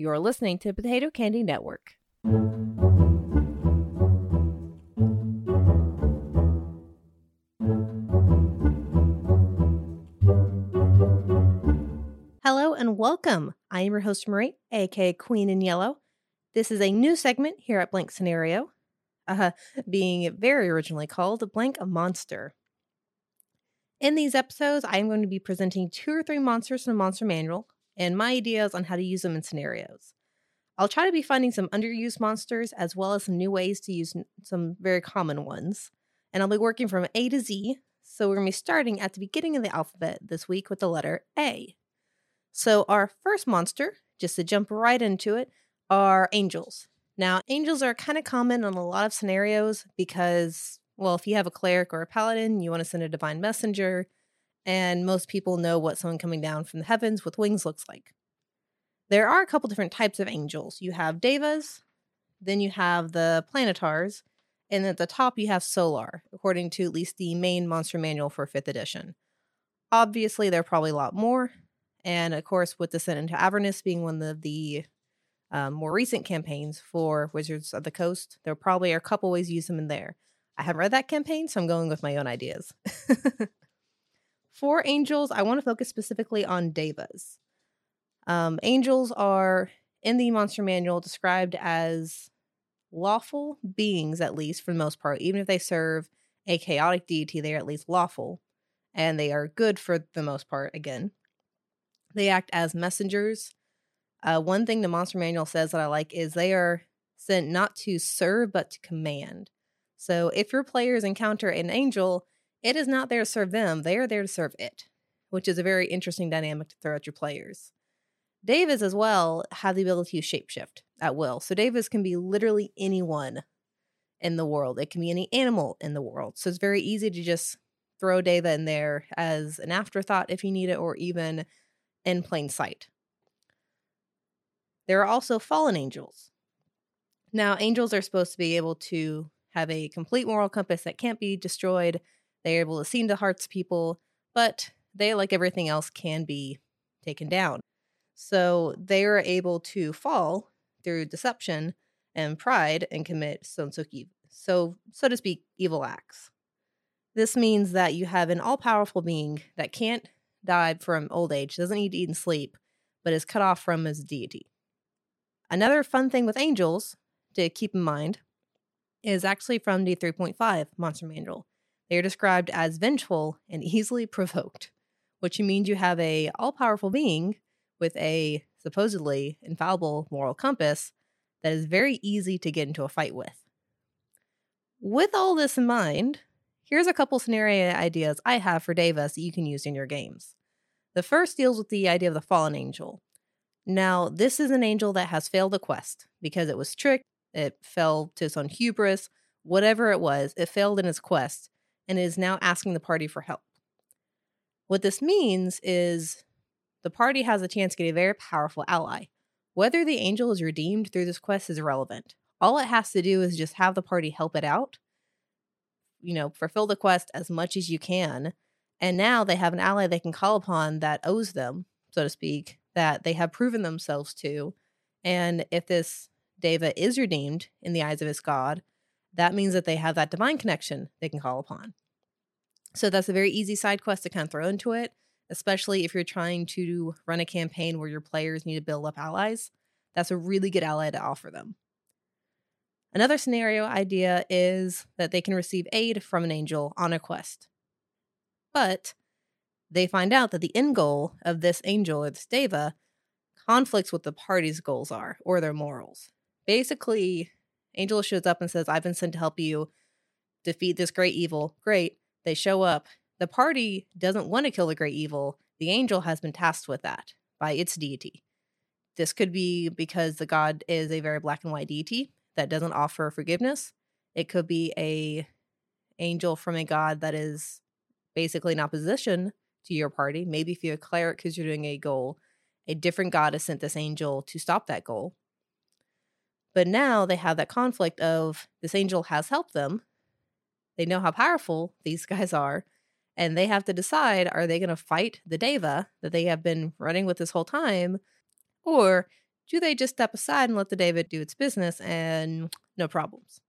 You're listening to Potato Candy Network. Hello and welcome. I am your host, Marie, aka Queen in Yellow. This is a new segment here at Blank Scenario, uh, being very originally called Blank a Monster. In these episodes, I am going to be presenting two or three monsters from the Monster Manual and my ideas on how to use them in scenarios. I'll try to be finding some underused monsters as well as some new ways to use some very common ones. And I'll be working from A to Z, so we're going to be starting at the beginning of the alphabet this week with the letter A. So, our first monster, just to jump right into it, are angels. Now, angels are kind of common in a lot of scenarios because well, if you have a cleric or a paladin, you want to send a divine messenger, and most people know what someone coming down from the heavens with wings looks like. There are a couple different types of angels. You have devas, then you have the planetars, and at the top you have solar, according to at least the main monster manual for 5th edition. Obviously, there are probably a lot more, and of course, with Descent into Avernus being one of the um, more recent campaigns for Wizards of the Coast, there probably are a couple ways to use them in there. I haven't read that campaign, so I'm going with my own ideas. For angels, I want to focus specifically on devas. Um, angels are, in the monster manual, described as lawful beings, at least for the most part. Even if they serve a chaotic deity, they are at least lawful and they are good for the most part, again. They act as messengers. Uh, one thing the monster manual says that I like is they are sent not to serve, but to command. So if your players encounter an angel, it is not there to serve them, they are there to serve it, which is a very interesting dynamic to throw at your players. Devas, as well have the ability to shapeshift at will. So Devas can be literally anyone in the world. It can be any animal in the world. So it's very easy to just throw Deva in there as an afterthought if you need it, or even in plain sight. There are also fallen angels. Now, angels are supposed to be able to have a complete moral compass that can't be destroyed. They're able to see into hearts people, but they, like everything else, can be taken down. So they are able to fall through deception and pride and commit so so so to speak evil acts. This means that you have an all-powerful being that can't die from old age, doesn't need to eat and sleep, but is cut off from his deity. Another fun thing with angels to keep in mind is actually from the 3.5 Monster Manual. They are described as vengeful and easily provoked, which means you have a all-powerful being with a supposedly infallible moral compass that is very easy to get into a fight with. With all this in mind, here's a couple scenario ideas I have for Devas that you can use in your games. The first deals with the idea of the fallen angel. Now, this is an angel that has failed a quest because it was tricked it fell to its own hubris, whatever it was, it failed in its quest and is now asking the party for help. What this means is the party has a chance to get a very powerful ally. Whether the angel is redeemed through this quest is irrelevant. All it has to do is just have the party help it out, you know, fulfill the quest as much as you can. And now they have an ally they can call upon that owes them, so to speak, that they have proven themselves to. And if this Deva is redeemed in the eyes of his God, that means that they have that divine connection they can call upon. So that's a very easy side quest to kind of throw into it, especially if you're trying to run a campaign where your players need to build up allies. That's a really good ally to offer them. Another scenario idea is that they can receive aid from an angel on a quest. But they find out that the end goal of this angel or this deva conflicts with the party's goals are or their morals basically, Angel shows up and says, I've been sent to help you defeat this great evil. Great. They show up. The party doesn't want to kill the great evil. The angel has been tasked with that by its deity. This could be because the god is a very black and white deity that doesn't offer forgiveness. It could be a angel from a god that is basically in opposition to your party. Maybe if you're a cleric because you're doing a goal, a different god has sent this angel to stop that goal. But now they have that conflict of this angel has helped them. They know how powerful these guys are. And they have to decide are they going to fight the Deva that they have been running with this whole time? Or do they just step aside and let the Deva do its business and no problems?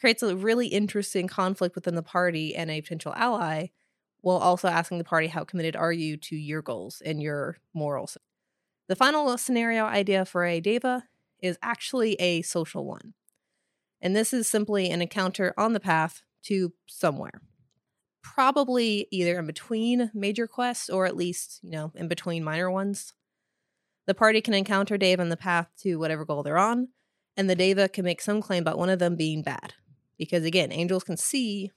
Creates a really interesting conflict within the party and a potential ally, while also asking the party how committed are you to your goals and your morals. The final scenario idea for a Deva is actually a social one. And this is simply an encounter on the path to somewhere. Probably either in between major quests or at least, you know, in between minor ones. The party can encounter Deva on the path to whatever goal they're on, and the Deva can make some claim about one of them being bad. Because again, angels can see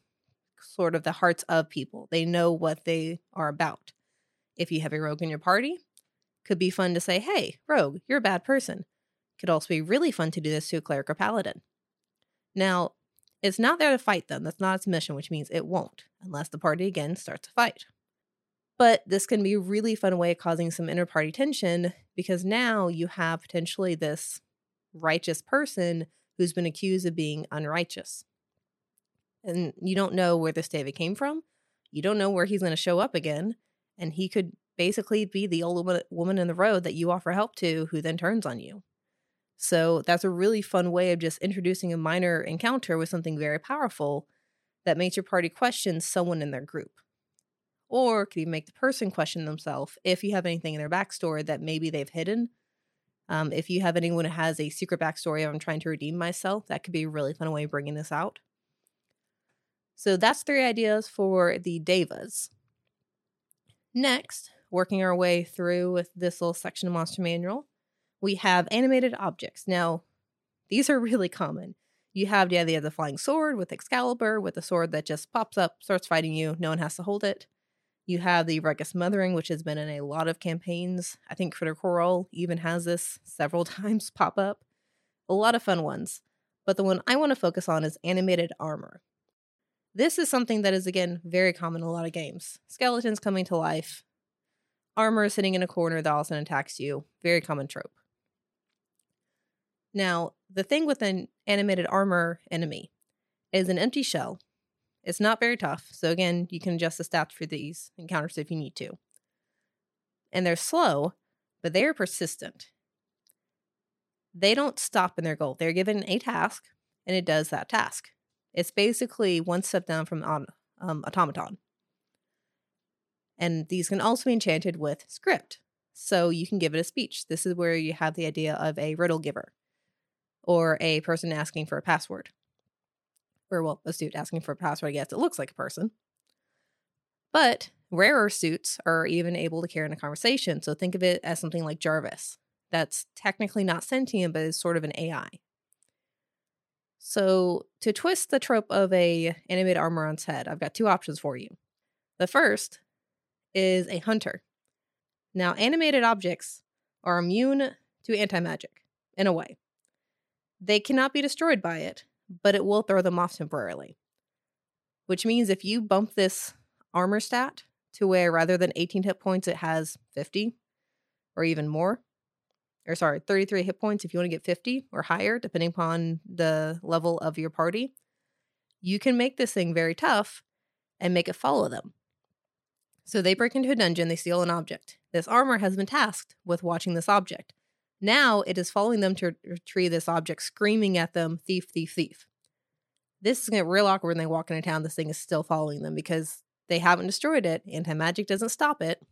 sort of the hearts of people. They know what they are about. If you have a rogue in your party, could be fun to say, "Hey, rogue, you're a bad person." Could also be really fun to do this to a cleric or paladin. Now, it's not there to fight them. That's not its mission, which means it won't, unless the party again starts a fight. But this can be a really fun way of causing some inter party tension because now you have potentially this righteous person who's been accused of being unrighteous. And you don't know where this Deva came from. You don't know where he's going to show up again. And he could basically be the old woman in the road that you offer help to who then turns on you. So that's a really fun way of just introducing a minor encounter with something very powerful that makes your party question someone in their group. Or could you make the person question themselves if you have anything in their backstory that maybe they've hidden. Um, if you have anyone who has a secret backstory of I'm trying to redeem myself, that could be a really fun way of bringing this out. So that's three ideas for the Devas. Next, working our way through with this little section of Monster Manual, we have animated objects. Now, these are really common. You have the idea of the flying sword with Excalibur, with a sword that just pops up, starts fighting you, no one has to hold it. You have the Rug of Smothering, which has been in a lot of campaigns. I think Critical Role even has this several times pop up. A lot of fun ones. But the one I want to focus on is animated armor. This is something that is, again, very common in a lot of games. Skeletons coming to life, armor sitting in a corner that also attacks you. Very common trope. Now, the thing with an animated armor enemy is an empty shell. It's not very tough, so again, you can adjust the stats for these encounters if you need to. And they're slow, but they are persistent. They don't stop in their goal. They're given a task, and it does that task. It's basically one step down from um, automaton. And these can also be enchanted with script. So you can give it a speech. This is where you have the idea of a riddle giver or a person asking for a password. Or, well, a suit asking for a password, I guess it looks like a person. But rarer suits are even able to carry on a conversation. So think of it as something like Jarvis. That's technically not sentient, but is sort of an AI. So to twist the trope of a animated armor on its head, I've got two options for you. The first is a hunter. Now, animated objects are immune to anti magic in a way. They cannot be destroyed by it, but it will throw them off temporarily. Which means if you bump this armor stat to where rather than 18 hit points, it has 50 or even more, or sorry, 33 hit points if you want to get 50 or higher, depending upon the level of your party, you can make this thing very tough and make it follow them. So they break into a dungeon, they steal an object. This armor has been tasked with watching this object. Now it is following them to retrieve this object, screaming at them, thief, thief, thief. This is going to get real awkward when they walk into town. This thing is still following them because they haven't destroyed it. Anti magic doesn't stop it.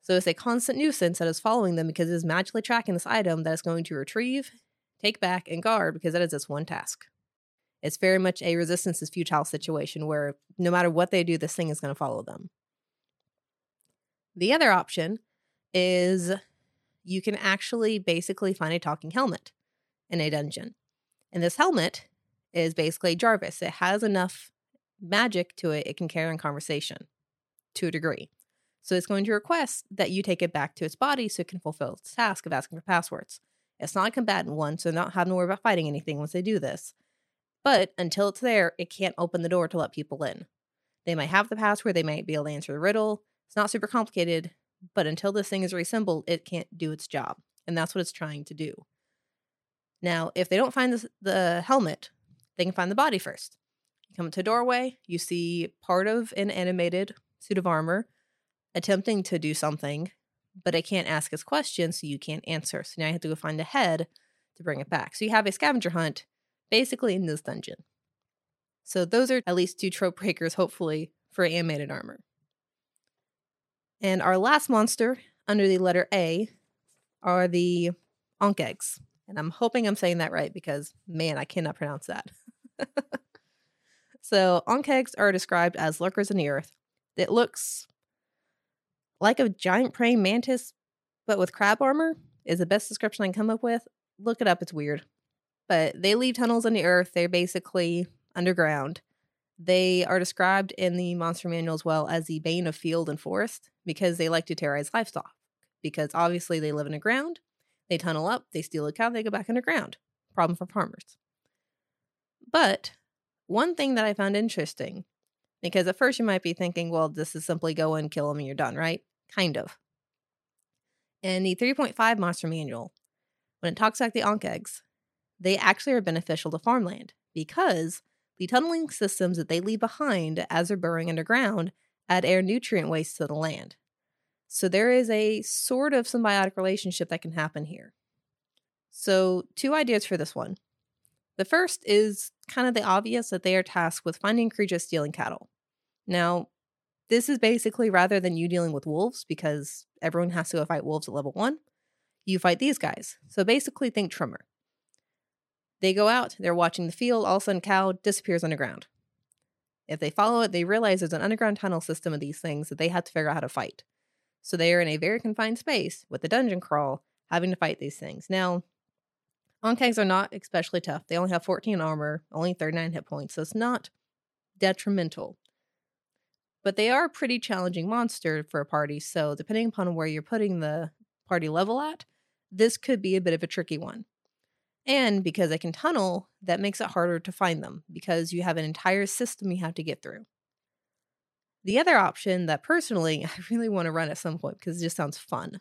So it's a constant nuisance that is following them because it is magically tracking this item that is going to retrieve, take back, and guard because that is its one task. It's very much a resistance is futile situation where no matter what they do, this thing is going to follow them. The other option is you can actually basically find a talking helmet in a dungeon. And this helmet is basically Jarvis. It has enough magic to it, it can carry on conversation to a degree. So it's going to request that you take it back to its body so it can fulfill its task of asking for passwords. It's not a combatant one, so not having to worry about fighting anything once they do this. But until it's there, it can't open the door to let people in. They might have the password, they might be able to answer the riddle. It's not super complicated, but until this thing is reassembled, it can't do its job. And that's what it's trying to do. Now, if they don't find the helmet, they can find the body first. You come to a doorway, you see part of an animated suit of armor attempting to do something, but it can't ask us questions, so you can't answer. So now you have to go find a head to bring it back. So you have a scavenger hunt basically in this dungeon. So those are at least two trope breakers, hopefully, for animated armor. And our last monster under the letter A are the Ankhegs. And I'm hoping I'm saying that right because, man, I cannot pronounce that. so, Ankhegs are described as lurkers in the earth. It looks like a giant praying mantis, but with crab armor, is the best description I can come up with. Look it up, it's weird. But they leave tunnels in the earth. They're basically underground. They are described in the monster manual as well as the bane of field and forest because they like to terrorize livestock. Because obviously they live in the ground, they tunnel up, they steal a cow, they go back underground. Problem for farmers. But one thing that I found interesting, because at first you might be thinking, well, this is simply go and kill them and you're done, right? Kind of. In the 3.5 monster manual, when it talks about the Ankhegs, they actually are beneficial to farmland because the tunneling systems that they leave behind as they're burrowing underground add air nutrient waste to the land. So there is a sort of symbiotic relationship that can happen here. So, two ideas for this one. The first is kind of the obvious that they are tasked with finding creatures stealing cattle. Now, this is basically rather than you dealing with wolves, because everyone has to go fight wolves at level one, you fight these guys. So basically, think Tremor. They go out, they're watching the field, all of a sudden, cow disappears underground. If they follow it, they realize there's an underground tunnel system of these things that they have to figure out how to fight. So they are in a very confined space with a dungeon crawl, having to fight these things. Now, Ankhegs are not especially tough. They only have 14 armor, only 39 hit points, so it's not detrimental. But they are a pretty challenging monster for a party, so depending upon where you're putting the party level at, this could be a bit of a tricky one. And because they can tunnel, that makes it harder to find them because you have an entire system you have to get through. The other option that personally I really want to run at some point because it just sounds fun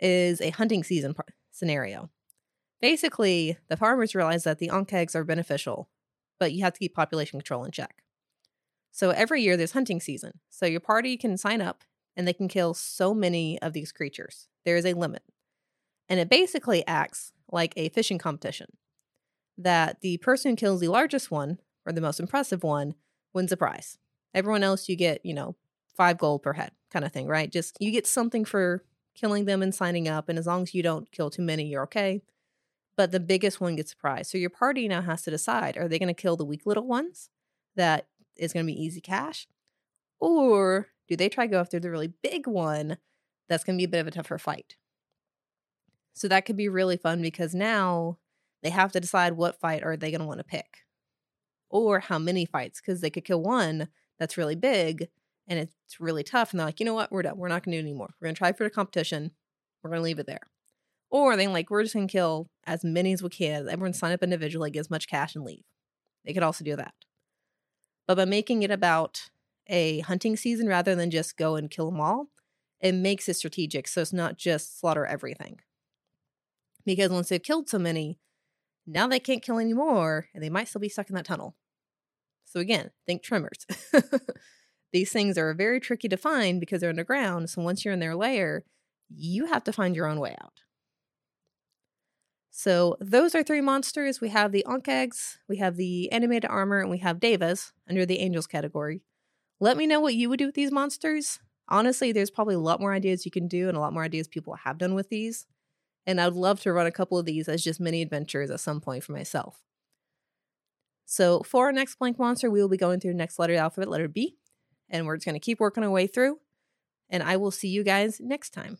is a hunting season par- scenario. Basically, the farmers realize that the Ankhegs are beneficial, but you have to keep population control in check. So every year there's hunting season. So your party can sign up and they can kill so many of these creatures. There is a limit. And it basically acts like a fishing competition. That the person who kills the largest one, or the most impressive one, wins a prize. Everyone else, you get, you know, five gold per head kind of thing, right? Just you get something for killing them and signing up. And as long as you don't kill too many, you're okay. But the biggest one gets a prize. So your party now has to decide are they going to kill the weak little ones that is going to be easy cash? Or do they try to go after the really big one that's going to be a bit of a tougher fight? So that could be really fun because now they have to decide what fight are they going to want to pick or how many fights because they could kill one that's really big and it's really tough and they're like, you know what, we're done. We're not going to do anymore. We're going to try for the competition. We're going to leave it there. Or they're like, we're just going to kill as many as we can. Everyone sign up individually, get as much cash and leave. They could also do that. But by making it about a hunting season rather than just go and kill them all, it makes it strategic. So it's not just slaughter everything because once they've killed so many, now they can't kill anymore and they might still be stuck in that tunnel. So again, think tremors. These things are very tricky to find because they're underground. So once you're in their lair, you have to find your own way out. So those are three monsters. We have the Ankhegs, we have the animated armor, and we have Devas under the angels category. Let me know what you would do with these monsters. Honestly, there's probably a lot more ideas you can do and a lot more ideas people have done with these and I'd love to run a couple of these as just mini adventures at some point for myself. So for our next blank monster, we will be going through next letter alphabet, letter B, and we're just going to keep working our way through. And I will see you guys next time.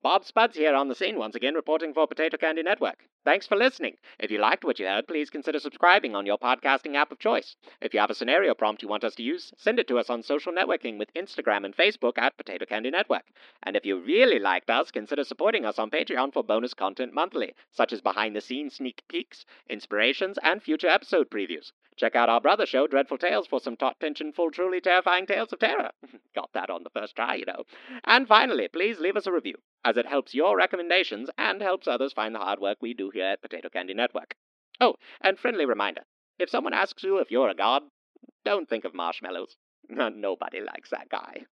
Bob Spuds here on the scene once again, reporting for Potato Candy Network. Thanks for listening. If you liked what you heard, please consider subscribing on your podcasting app of choice. If you have a scenario prompt you want us to use, send it to us on social networking with Instagram and Facebook at Potato Candy Network. And if you really liked us, consider supporting us on Patreon for bonus content monthly, such as behind the scenes sneak peeks, inspirations, and future episode previews. Check out our brother show, Dreadful Tales, for some taut tension, full, truly terrifying tales of terror. Got that on the first try, you know. And finally, please leave us a review, as it helps your recommendations and helps others find the hard work we do here at Potato Candy Network. Oh, and friendly reminder if someone asks you if you're a god, don't think of marshmallows. Nobody likes that guy.